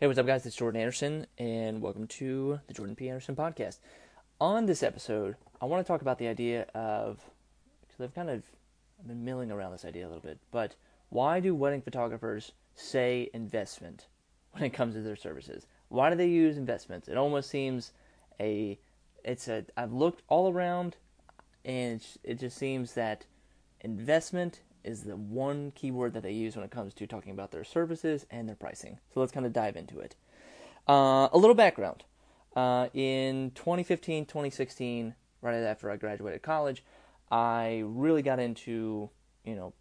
Hey, what's up, guys? It's Jordan Anderson, and welcome to the Jordan P. Anderson podcast. On this episode, I want to talk about the idea of because I've kind of been milling around this idea a little bit, but why do wedding photographers say investment when it comes to their services? Why do they use investments? It almost seems a it's a I've looked all around, and it just seems that investment is the one keyword that they use when it comes to talking about their services and their pricing. So let's kind of dive into it. Uh, a little background. Uh, in 2015, 2016, right after I graduated college, I really got into, you know,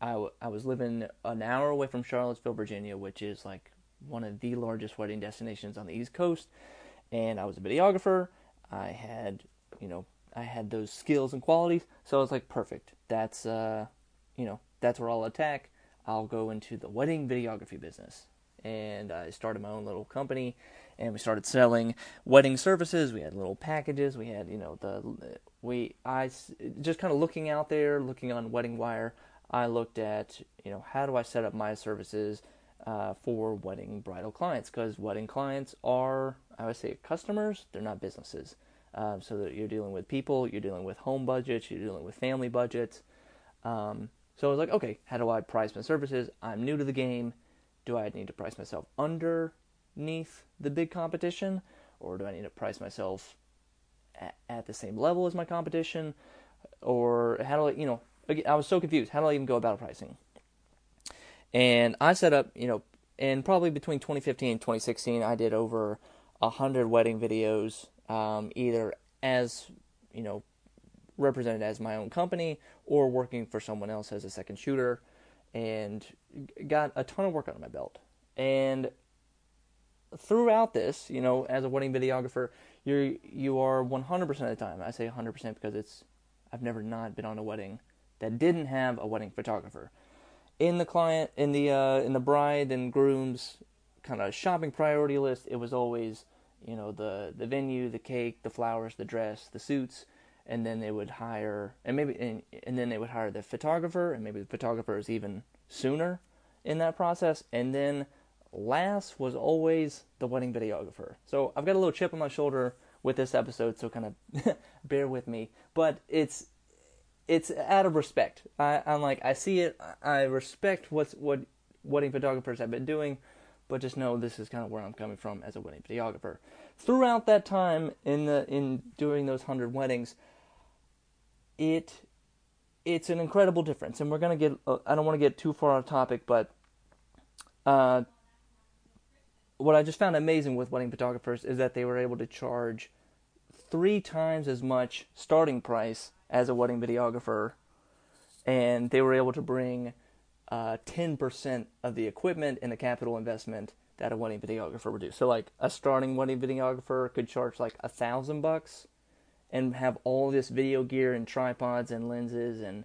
I, w- I was living an hour away from Charlottesville, Virginia, which is like one of the largest wedding destinations on the East Coast. And I was a videographer. I had, you know, I had those skills and qualities. So I was like, perfect. That's, uh, you know, that's where I'll attack. I'll go into the wedding videography business. And I started my own little company and we started selling wedding services. We had little packages. We had, you know, the, we, I, just kind of looking out there, looking on Wedding Wire, I looked at, you know, how do I set up my services uh, for wedding bridal clients? Because wedding clients are, I would say, customers, they're not businesses. Um, so that you're dealing with people, you're dealing with home budgets, you're dealing with family budgets. Um, so I was like, okay, how do I price my services? I'm new to the game. Do I need to price myself underneath the big competition, or do I need to price myself at, at the same level as my competition, or how do I, you know, I was so confused. How do I even go about pricing? And I set up, you know, and probably between 2015 and 2016, I did over a hundred wedding videos, um, either as you know represented as my own company or working for someone else as a second shooter and got a ton of work under my belt. And throughout this, you know, as a wedding videographer, you're you are 100% of the time. I say 100% because it's I've never not been on a wedding that didn't have a wedding photographer. In the client in the uh, in the bride and groom's kind of shopping priority list, it was always, you know, the the venue, the cake, the flowers, the dress, the suits, and then they would hire and maybe and, and then they would hire the photographer and maybe the photographer is even sooner in that process. And then last was always the wedding videographer. So i've got a little chip on my shoulder with this episode so kind of bear with me. But it's it's out of respect. I, i'm like i see it i respect what's what wedding photographers have been doing but just know this is kind of where i'm coming from as a wedding videographer. Throughout that time in the in doing those hundred weddings it it's an incredible difference, and we're gonna get. Uh, I don't want to get too far off topic, but uh, what I just found amazing with wedding photographers is that they were able to charge three times as much starting price as a wedding videographer, and they were able to bring uh, 10% of the equipment and the capital investment that a wedding videographer would do. So, like a starting wedding videographer could charge like a thousand bucks and have all this video gear and tripods and lenses and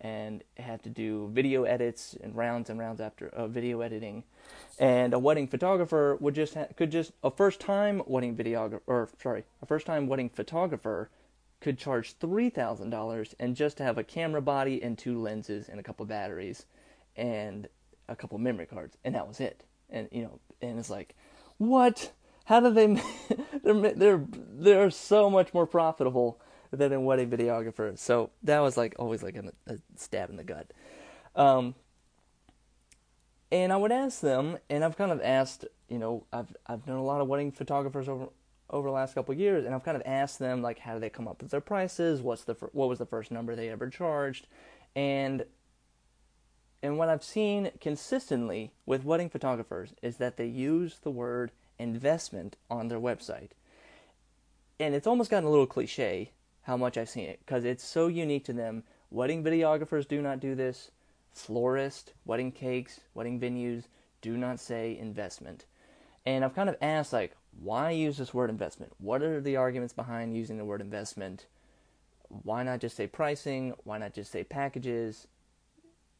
and have to do video edits and rounds and rounds after uh, video editing. And a wedding photographer would just ha- could just a first time wedding videographer or sorry a first time wedding photographer could charge three thousand dollars and just have a camera body and two lenses and a couple batteries and a couple memory cards and that was it. And you know and it's like what how do they? they're they're they're so much more profitable than a wedding videographer. So that was like always like a, a stab in the gut. Um, and I would ask them, and I've kind of asked, you know, I've I've known a lot of wedding photographers over over the last couple years, and I've kind of asked them like, how do they come up with their prices? What's the what was the first number they ever charged? And and what I've seen consistently with wedding photographers is that they use the word investment on their website. And it's almost gotten a little cliche how much I've seen it because it's so unique to them. Wedding videographers do not do this. Florists, wedding cakes, wedding venues do not say investment. And I've kind of asked, like, why use this word investment? What are the arguments behind using the word investment? Why not just say pricing? Why not just say packages?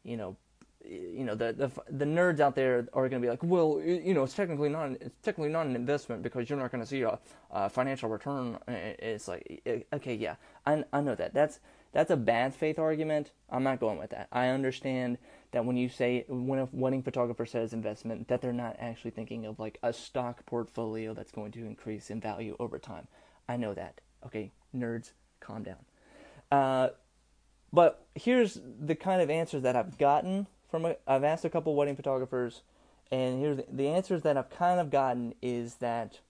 You know, you know the, the the nerds out there are going to be like, well, you know, it's technically not it's technically not an investment because you're not going to see a, a, financial return. It's like, okay, yeah, I I know that. That's that's a bad faith argument. I'm not going with that. I understand that when you say when a wedding photographer says investment, that they're not actually thinking of like a stock portfolio that's going to increase in value over time. I know that. Okay, nerds, calm down. Uh, but here's the kind of answers that I've gotten from. i have asked a couple wedding photographers, and here's the, the answers that I've kind of gotten is that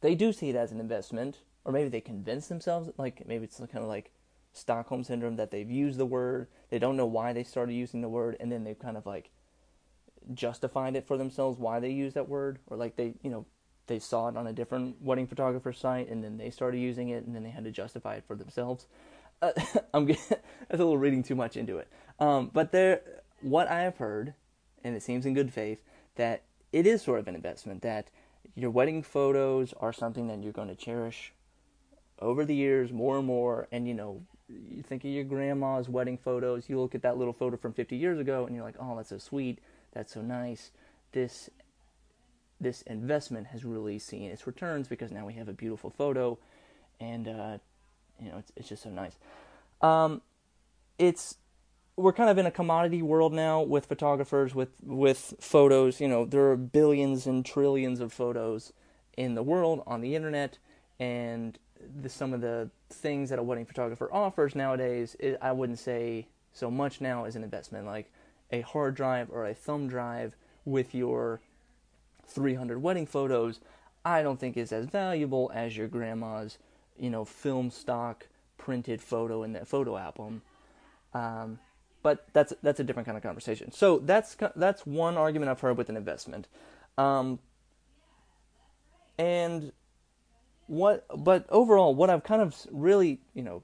they do see it as an investment, or maybe they convince themselves like maybe it's some kind of like Stockholm syndrome that they've used the word, they don't know why they started using the word, and then they've kind of like justified it for themselves why they use that word, or like they you know they saw it on a different wedding photographer site and then they started using it and then they had to justify it for themselves. Uh, I'm that's a little reading too much into it. Um, but there, what I have heard, and it seems in good faith, that it is sort of an investment. That your wedding photos are something that you're going to cherish over the years more and more. And you know, you think of your grandma's wedding photos. You look at that little photo from 50 years ago, and you're like, oh, that's so sweet. That's so nice. This this investment has really seen its returns because now we have a beautiful photo, and uh, you know it's it's just so nice. Um, it's we're kind of in a commodity world now with photographers with with photos. You know there are billions and trillions of photos in the world on the internet, and the, some of the things that a wedding photographer offers nowadays, it, I wouldn't say so much now as an investment, like a hard drive or a thumb drive with your 300 wedding photos, I don't think is as valuable as your grandma's, you know, film stock printed photo in that photo album. Um, but that's that's a different kind of conversation. So that's that's one argument I've heard with an investment. Um, and what but overall what I've kind of really, you know,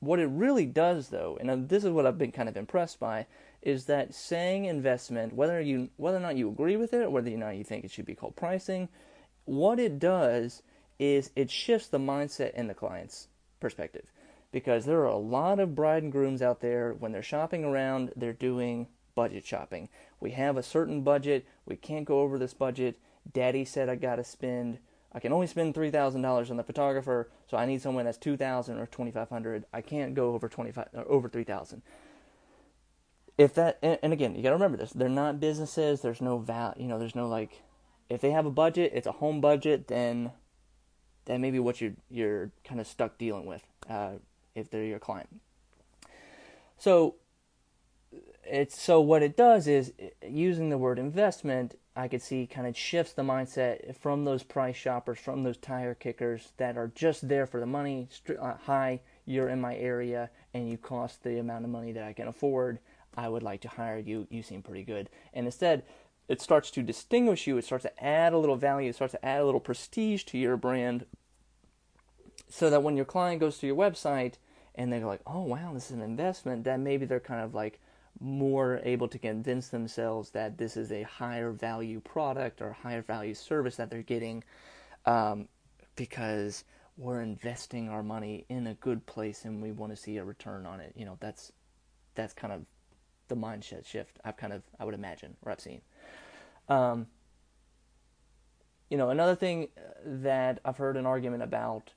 what it really does though, and this is what I've been kind of impressed by is that saying investment, whether you whether or not you agree with it or whether or not you think it should be called pricing, what it does is it shifts the mindset in the client's perspective. Because there are a lot of bride and grooms out there when they're shopping around, they're doing budget shopping. We have a certain budget, we can't go over this budget. Daddy said I gotta spend I can only spend three thousand dollars on the photographer, so I need someone that's two thousand or twenty five hundred. I can't go over twenty five or over three thousand if that and, again you got to remember this they're not businesses there's no val you know there's no like if they have a budget it's a home budget then then maybe what you're you're kind of stuck dealing with uh, if they're your client so it's so what it does is using the word investment i could see kind of shifts the mindset from those price shoppers from those tire kickers that are just there for the money uh, hi you're in my area and you cost the amount of money that i can afford I would like to hire you. You seem pretty good. And instead, it starts to distinguish you. It starts to add a little value. It starts to add a little prestige to your brand so that when your client goes to your website and they're like, oh, wow, this is an investment, that maybe they're kind of like more able to convince themselves that this is a higher value product or higher value service that they're getting um, because we're investing our money in a good place and we want to see a return on it. You know, that's that's kind of the mindset shift I've kind of I would imagine or I've seen. Um, you know, another thing that I've heard an argument about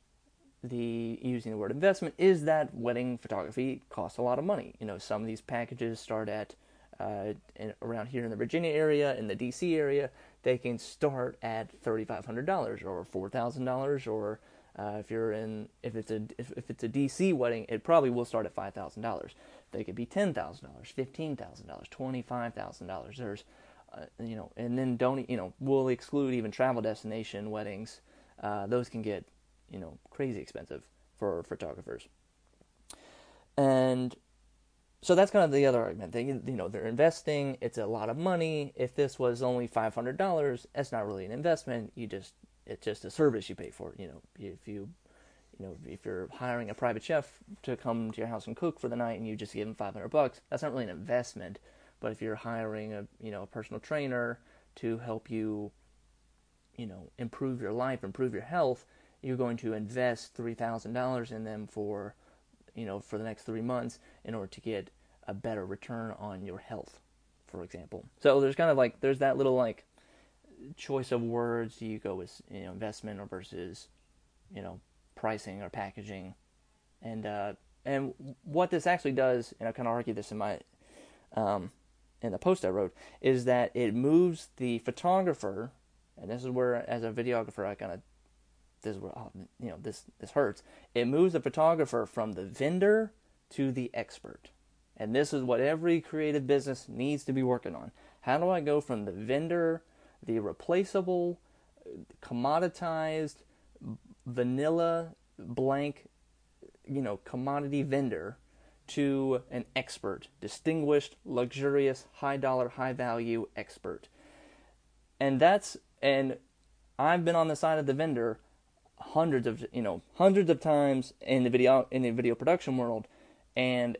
the using the word investment is that wedding photography costs a lot of money. You know, some of these packages start at uh, in, around here in the Virginia area, in the D.C. area, they can start at thirty five hundred dollars or four thousand dollars, or uh, if you're in if it's a if, if it's a D.C. wedding, it probably will start at five thousand dollars. They could be ten thousand dollars, fifteen thousand dollars, twenty five thousand dollars. There's, uh, you know, and then don't you know we'll exclude even travel destination weddings. Uh, those can get you know crazy expensive for photographers. And so that's kind of the other argument. They you know they're investing. It's a lot of money. If this was only five hundred dollars, that's not really an investment. You just it's just a service you pay for. You know, if you you know, if you're hiring a private chef to come to your house and cook for the night and you just give him 500 bucks, that's not really an investment. But if you're hiring a, you know, a personal trainer to help you, you know, improve your life, improve your health, you're going to invest $3,000 in them for, you know, for the next 3 months in order to get a better return on your health, for example. So there's kind of like there's that little like choice of words. You go with, you know, investment or versus, you know, pricing or packaging, and uh, and what this actually does, and I kind of argue this in my um, in the post I wrote is that it moves the photographer, and this is where, as a videographer, I kind of this is where oh, you know this this hurts. It moves the photographer from the vendor to the expert, and this is what every creative business needs to be working on. How do I go from the vendor, the replaceable, commoditized, vanilla, blank, you know, commodity vendor to an expert, distinguished, luxurious, high dollar, high value expert. And that's and I've been on the side of the vendor hundreds of you know hundreds of times in the video in the video production world and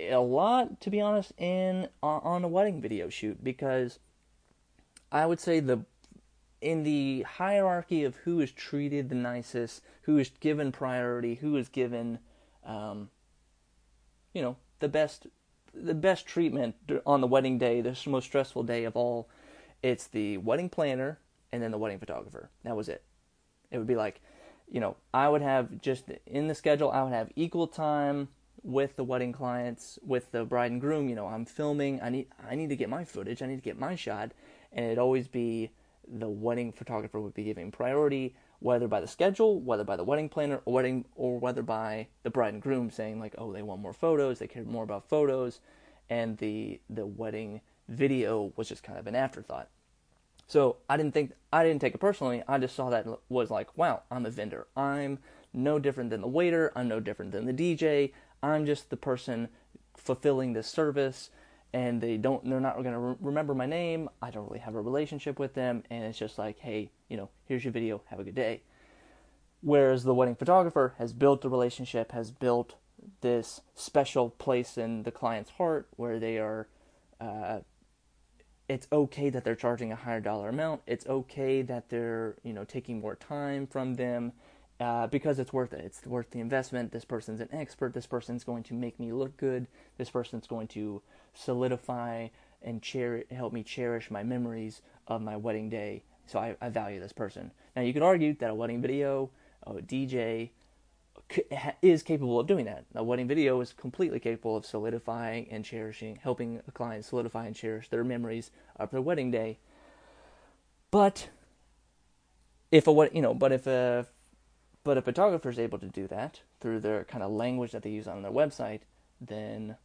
a lot to be honest in on a wedding video shoot because I would say the in the hierarchy of who is treated the nicest, who is given priority, who is given um, you know, the best the best treatment on the wedding day, the most stressful day of all. It's the wedding planner and then the wedding photographer. That was it. It would be like, you know, I would have just in the schedule, I would have equal time with the wedding clients, with the bride and groom. You know, I'm filming. I need I need to get my footage. I need to get my shot, and it'd always be the wedding photographer would be giving priority whether by the schedule, whether by the wedding planner, or wedding, or whether by the bride and groom saying like, oh, they want more photos, they care more about photos, and the the wedding video was just kind of an afterthought. So I didn't think I didn't take it personally. I just saw that was like, wow, I'm a vendor. I'm no different than the waiter. I'm no different than the DJ. I'm just the person fulfilling this service and they don't they're not going to re- remember my name i don't really have a relationship with them and it's just like hey you know here's your video have a good day whereas the wedding photographer has built the relationship has built this special place in the client's heart where they are uh, it's okay that they're charging a higher dollar amount it's okay that they're you know taking more time from them uh, because it's worth it. It's worth the investment. This person's an expert. This person's going to make me look good. This person's going to solidify and cher- help me cherish my memories of my wedding day. So I, I value this person. Now you could argue that a wedding video, a DJ, is capable of doing that. A wedding video is completely capable of solidifying and cherishing, helping a client solidify and cherish their memories of their wedding day. But if a what you know, but if a but a photographer is able to do that through their kind of language that they use on their website, then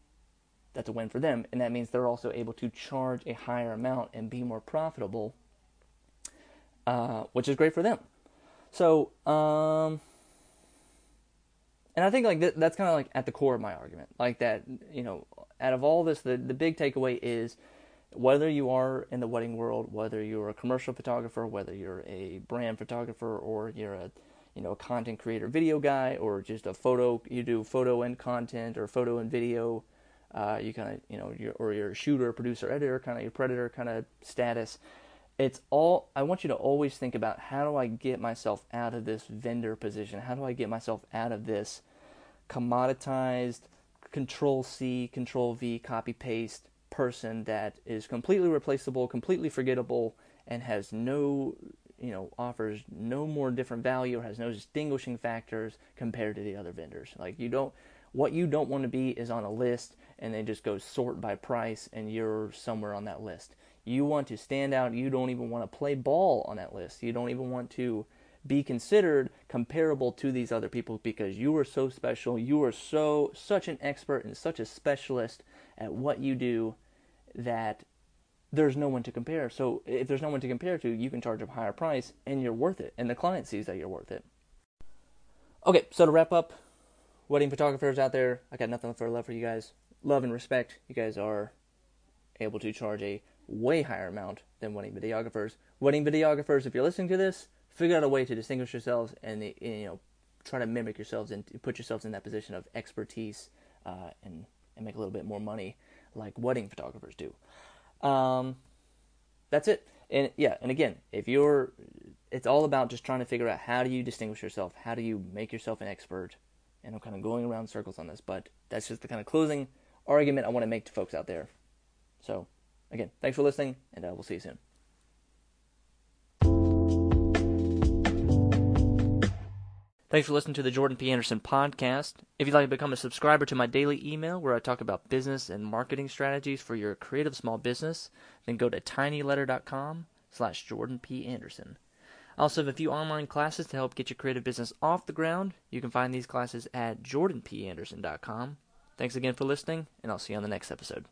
that's a win for them. And that means they're also able to charge a higher amount and be more profitable, uh, which is great for them. So, um, and I think like th- that's kind of like at the core of my argument. Like that, you know, out of all this, the, the big takeaway is whether you are in the wedding world, whether you're a commercial photographer, whether you're a brand photographer, or you're a you know a content creator video guy or just a photo you do photo and content or photo and video uh, you kind of you know you're, or you're a shooter producer editor kind of your preditor kind of status it's all i want you to always think about how do i get myself out of this vendor position how do i get myself out of this commoditized control c control v copy paste person that is completely replaceable completely forgettable and has no you know offers no more different value or has no distinguishing factors compared to the other vendors. Like you don't what you don't want to be is on a list and then just go sort by price and you're somewhere on that list. You want to stand out. You don't even want to play ball on that list. You don't even want to be considered comparable to these other people because you are so special. You are so such an expert and such a specialist at what you do that there's no one to compare. So if there's no one to compare to, you can charge a higher price and you're worth it. And the client sees that you're worth it. Okay, so to wrap up, wedding photographers out there, I got nothing for love for you guys. Love and respect. You guys are able to charge a way higher amount than wedding videographers. Wedding videographers, if you're listening to this, figure out a way to distinguish yourselves and you know try to mimic yourselves and put yourselves in that position of expertise uh, and and make a little bit more money like wedding photographers do. Um, that's it. And yeah, and again, if you're, it's all about just trying to figure out how do you distinguish yourself, how do you make yourself an expert. And I'm kind of going around circles on this, but that's just the kind of closing argument I want to make to folks out there. So, again, thanks for listening, and uh, we'll see you soon. Thanks for listening to the Jordan P. Anderson podcast. If you'd like to become a subscriber to my daily email where I talk about business and marketing strategies for your creative small business, then go to tinyletter.com slash Jordan P. Anderson. I also have a few online classes to help get your creative business off the ground. You can find these classes at jordanpanderson.com. Thanks again for listening, and I'll see you on the next episode.